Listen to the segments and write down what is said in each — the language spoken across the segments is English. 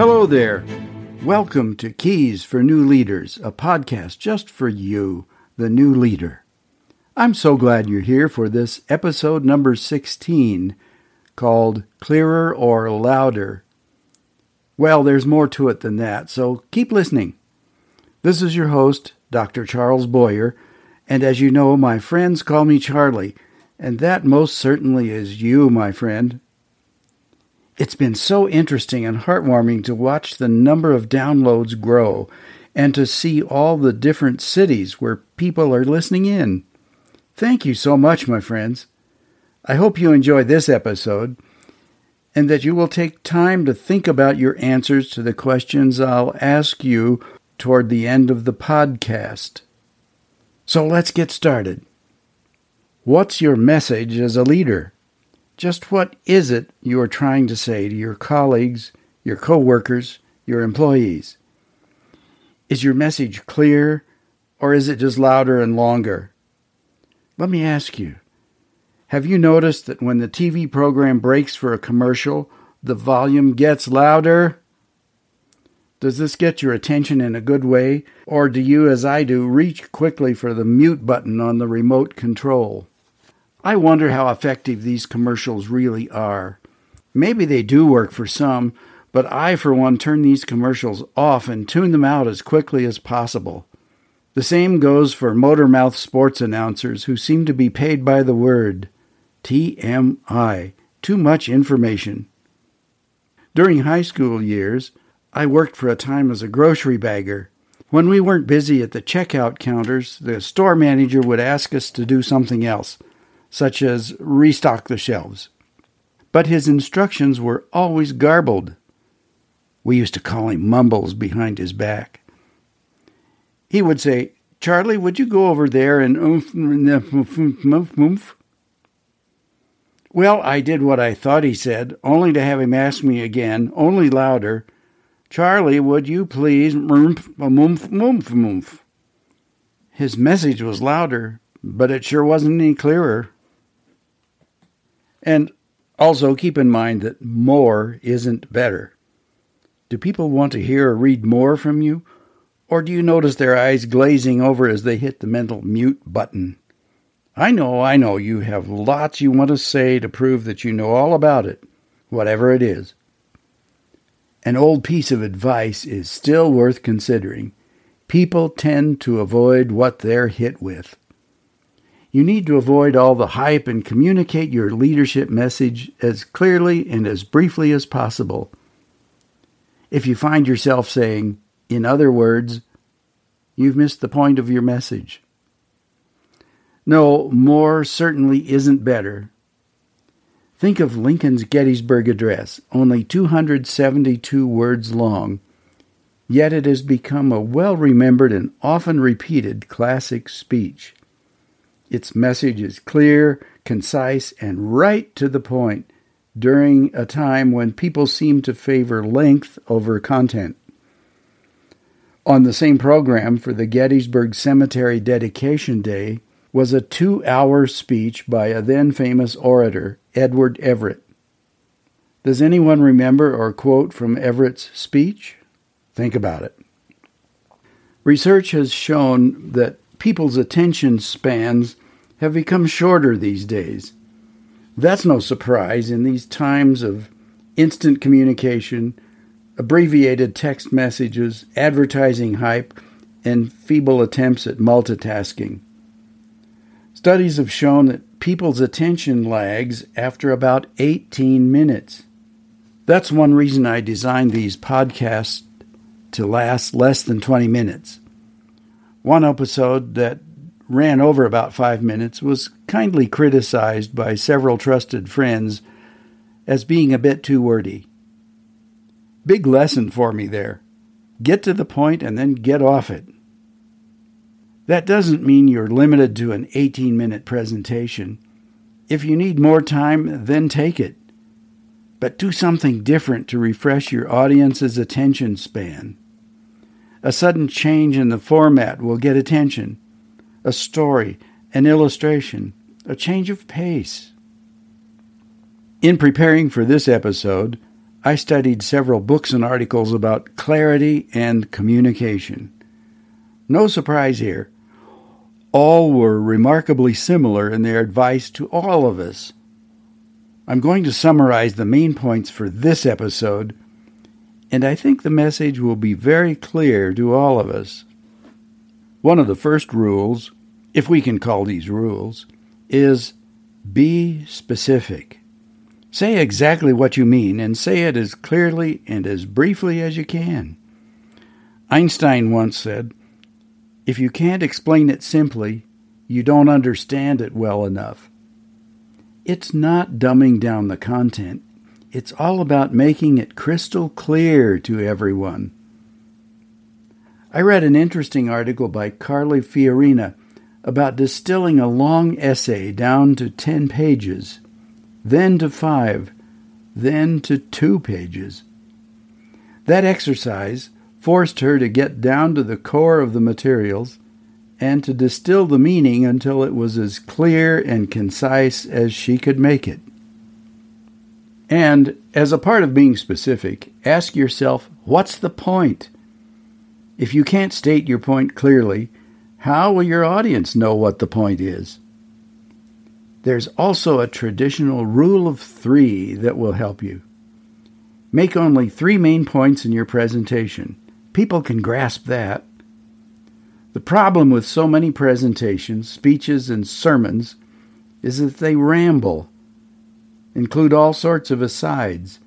Hello there. Welcome to Keys for New Leaders, a podcast just for you, the new leader. I'm so glad you're here for this episode number 16 called Clearer or Louder. Well, there's more to it than that, so keep listening. This is your host, Dr. Charles Boyer, and as you know, my friends call me Charlie, and that most certainly is you, my friend. It's been so interesting and heartwarming to watch the number of downloads grow and to see all the different cities where people are listening in. Thank you so much, my friends. I hope you enjoy this episode and that you will take time to think about your answers to the questions I'll ask you toward the end of the podcast. So let's get started. What's your message as a leader? Just what is it you are trying to say to your colleagues, your coworkers, your employees? Is your message clear or is it just louder and longer? Let me ask you have you noticed that when the TV program breaks for a commercial, the volume gets louder? Does this get your attention in a good way, or do you, as I do, reach quickly for the mute button on the remote control? I wonder how effective these commercials really are. Maybe they do work for some, but I, for one, turn these commercials off and tune them out as quickly as possible. The same goes for motormouth sports announcers who seem to be paid by the word. TMI. Too much information. During high school years, I worked for a time as a grocery bagger. When we weren't busy at the checkout counters, the store manager would ask us to do something else such as restock the shelves. But his instructions were always garbled. We used to call him Mumbles behind his back. He would say, Charlie, would you go over there and oomph, oomph, oomph? Well, I did what I thought he said, only to have him ask me again, only louder, Charlie, would you please oomph, oomph, oomph, oomph? His message was louder, but it sure wasn't any clearer. And also keep in mind that more isn't better. Do people want to hear or read more from you? Or do you notice their eyes glazing over as they hit the mental mute button? I know, I know, you have lots you want to say to prove that you know all about it, whatever it is. An old piece of advice is still worth considering. People tend to avoid what they're hit with. You need to avoid all the hype and communicate your leadership message as clearly and as briefly as possible. If you find yourself saying, in other words, you've missed the point of your message. No, more certainly isn't better. Think of Lincoln's Gettysburg Address, only 272 words long, yet it has become a well remembered and often repeated classic speech. Its message is clear, concise, and right to the point during a time when people seem to favor length over content. On the same program for the Gettysburg Cemetery Dedication Day was a two hour speech by a then famous orator, Edward Everett. Does anyone remember or quote from Everett's speech? Think about it. Research has shown that people's attention spans have become shorter these days. That's no surprise in these times of instant communication, abbreviated text messages, advertising hype, and feeble attempts at multitasking. Studies have shown that people's attention lags after about 18 minutes. That's one reason I designed these podcasts to last less than 20 minutes. One episode that ran over about five minutes, was kindly criticized by several trusted friends as being a bit too wordy. Big lesson for me there. Get to the point and then get off it. That doesn't mean you're limited to an 18 minute presentation. If you need more time, then take it. But do something different to refresh your audience's attention span. A sudden change in the format will get attention a story, an illustration, a change of pace. In preparing for this episode, I studied several books and articles about clarity and communication. No surprise here. All were remarkably similar in their advice to all of us. I'm going to summarize the main points for this episode, and I think the message will be very clear to all of us. One of the first rules, if we can call these rules, is be specific. Say exactly what you mean and say it as clearly and as briefly as you can. Einstein once said, If you can't explain it simply, you don't understand it well enough. It's not dumbing down the content, it's all about making it crystal clear to everyone. I read an interesting article by Carly Fiorina about distilling a long essay down to 10 pages, then to 5, then to 2 pages. That exercise forced her to get down to the core of the materials and to distill the meaning until it was as clear and concise as she could make it. And, as a part of being specific, ask yourself what's the point? If you can't state your point clearly, how will your audience know what the point is? There's also a traditional rule of three that will help you. Make only three main points in your presentation. People can grasp that. The problem with so many presentations, speeches, and sermons is that they ramble, include all sorts of asides,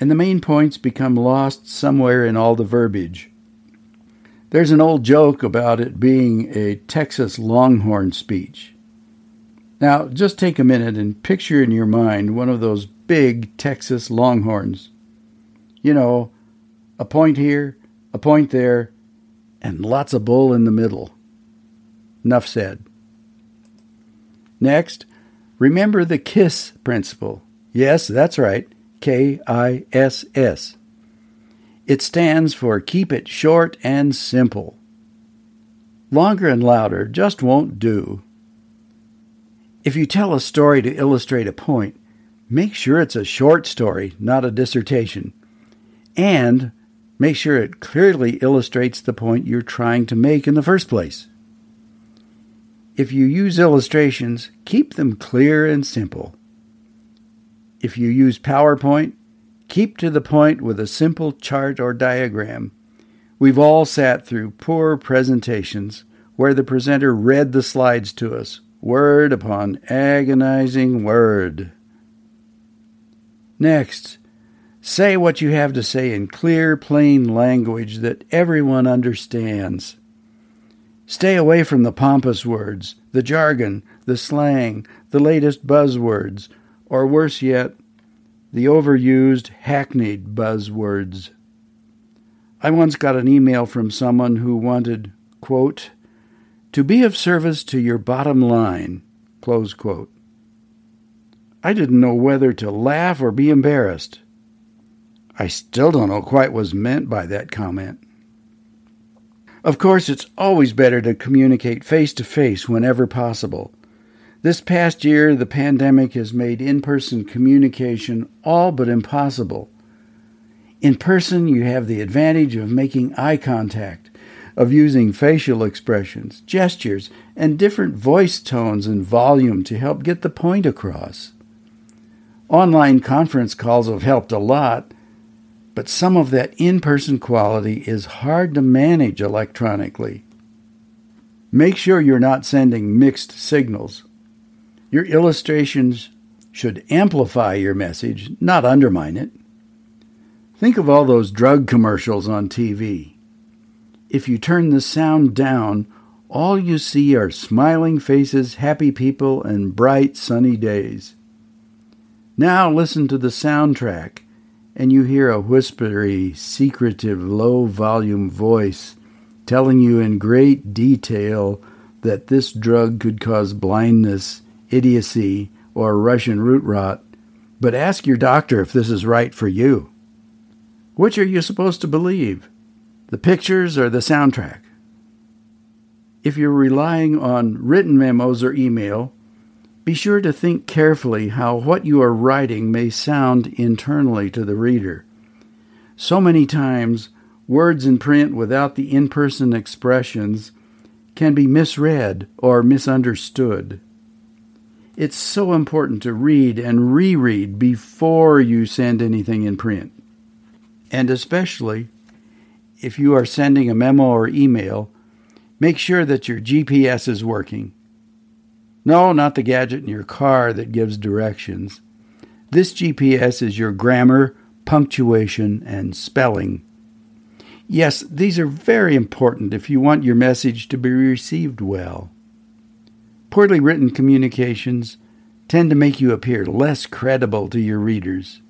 and the main points become lost somewhere in all the verbiage. There's an old joke about it being a Texas Longhorn speech. Now, just take a minute and picture in your mind one of those big Texas Longhorns. You know, a point here, a point there, and lots of bull in the middle. Enough said. Next, remember the KISS principle. Yes, that's right, K I S S. It stands for Keep It Short and Simple. Longer and louder just won't do. If you tell a story to illustrate a point, make sure it's a short story, not a dissertation. And make sure it clearly illustrates the point you're trying to make in the first place. If you use illustrations, keep them clear and simple. If you use PowerPoint, Keep to the point with a simple chart or diagram. We've all sat through poor presentations where the presenter read the slides to us, word upon agonizing word. Next, say what you have to say in clear, plain language that everyone understands. Stay away from the pompous words, the jargon, the slang, the latest buzzwords, or worse yet, the overused, hackneyed buzzwords. I once got an email from someone who wanted, quote, to be of service to your bottom line, close quote. I didn't know whether to laugh or be embarrassed. I still don't know quite what was meant by that comment. Of course, it's always better to communicate face to face whenever possible. This past year, the pandemic has made in person communication all but impossible. In person, you have the advantage of making eye contact, of using facial expressions, gestures, and different voice tones and volume to help get the point across. Online conference calls have helped a lot, but some of that in person quality is hard to manage electronically. Make sure you're not sending mixed signals your illustrations should amplify your message, not undermine it. Think of all those drug commercials on TV. If you turn the sound down, all you see are smiling faces, happy people, and bright sunny days. Now listen to the soundtrack, and you hear a whispery, secretive, low volume voice telling you in great detail that this drug could cause blindness idiocy, or Russian root rot, but ask your doctor if this is right for you. Which are you supposed to believe? The pictures or the soundtrack? If you're relying on written memos or email, Be sure to think carefully how what you are writing may sound internally to the reader. So many times, words in print without the in person expressions can be misread or misunderstood. It's so important to read and reread before you send anything in print. And especially if you are sending a memo or email, make sure that your GPS is working. No, not the gadget in your car that gives directions. This GPS is your grammar, punctuation, and spelling. Yes, these are very important if you want your message to be received well. Poorly written communications tend to make you appear less credible to your readers.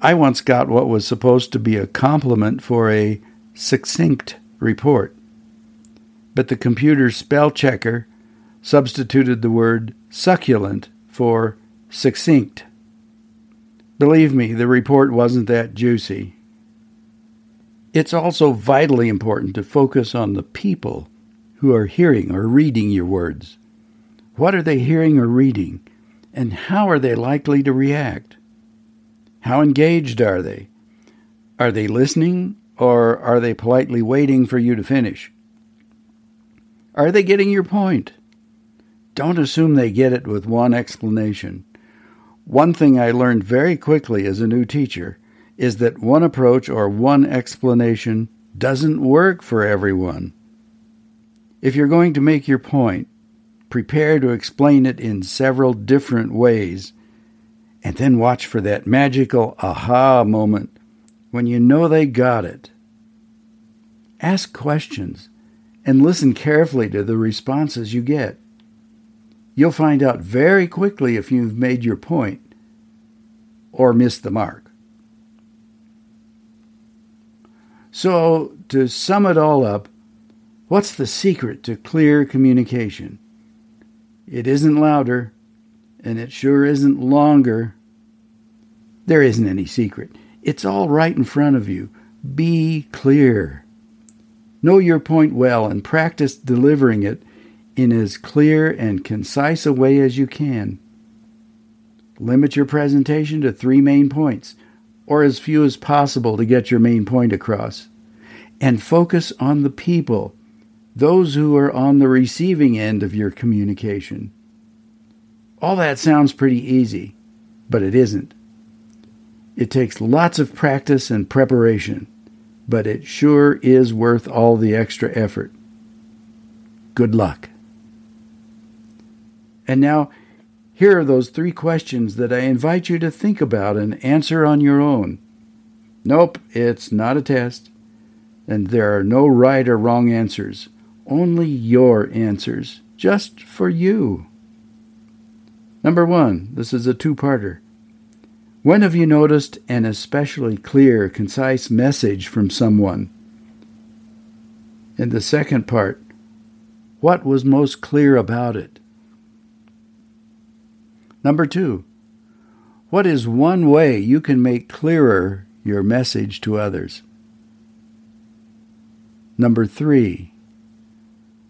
I once got what was supposed to be a compliment for a succinct report, but the computer spell checker substituted the word succulent for succinct. Believe me, the report wasn't that juicy. It's also vitally important to focus on the people who are hearing or reading your words. What are they hearing or reading, and how are they likely to react? How engaged are they? Are they listening, or are they politely waiting for you to finish? Are they getting your point? Don't assume they get it with one explanation. One thing I learned very quickly as a new teacher is that one approach or one explanation doesn't work for everyone. If you're going to make your point, prepare to explain it in several different ways, and then watch for that magical aha moment when you know they got it. Ask questions and listen carefully to the responses you get. You'll find out very quickly if you've made your point or missed the mark. So, to sum it all up, what's the secret to clear communication? It isn't louder, and it sure isn't longer. There isn't any secret. It's all right in front of you. Be clear. Know your point well and practice delivering it in as clear and concise a way as you can. Limit your presentation to three main points, or as few as possible to get your main point across. And focus on the people, those who are on the receiving end of your communication. All that sounds pretty easy, but it isn't. It takes lots of practice and preparation, but it sure is worth all the extra effort. Good luck. And now, here are those three questions that I invite you to think about and answer on your own. Nope, it's not a test, and there are no right or wrong answers, only your answers, just for you. Number one, this is a two parter. When have you noticed an especially clear, concise message from someone? And the second part, what was most clear about it? Number two, what is one way you can make clearer your message to others? Number three,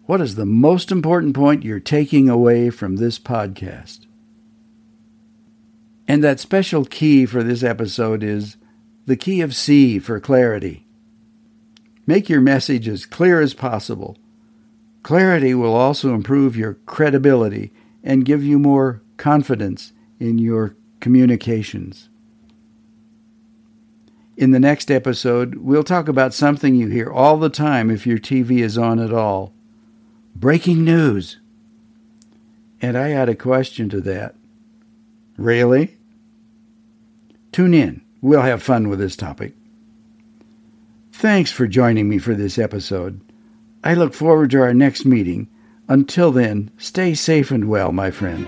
what is the most important point you're taking away from this podcast? And that special key for this episode is the key of C for clarity. Make your message as clear as possible. Clarity will also improve your credibility and give you more confidence in your communications. In the next episode, we'll talk about something you hear all the time if your TV is on at all breaking news. And I add a question to that. Really? Tune in. We'll have fun with this topic. Thanks for joining me for this episode. I look forward to our next meeting. Until then, stay safe and well, my friend.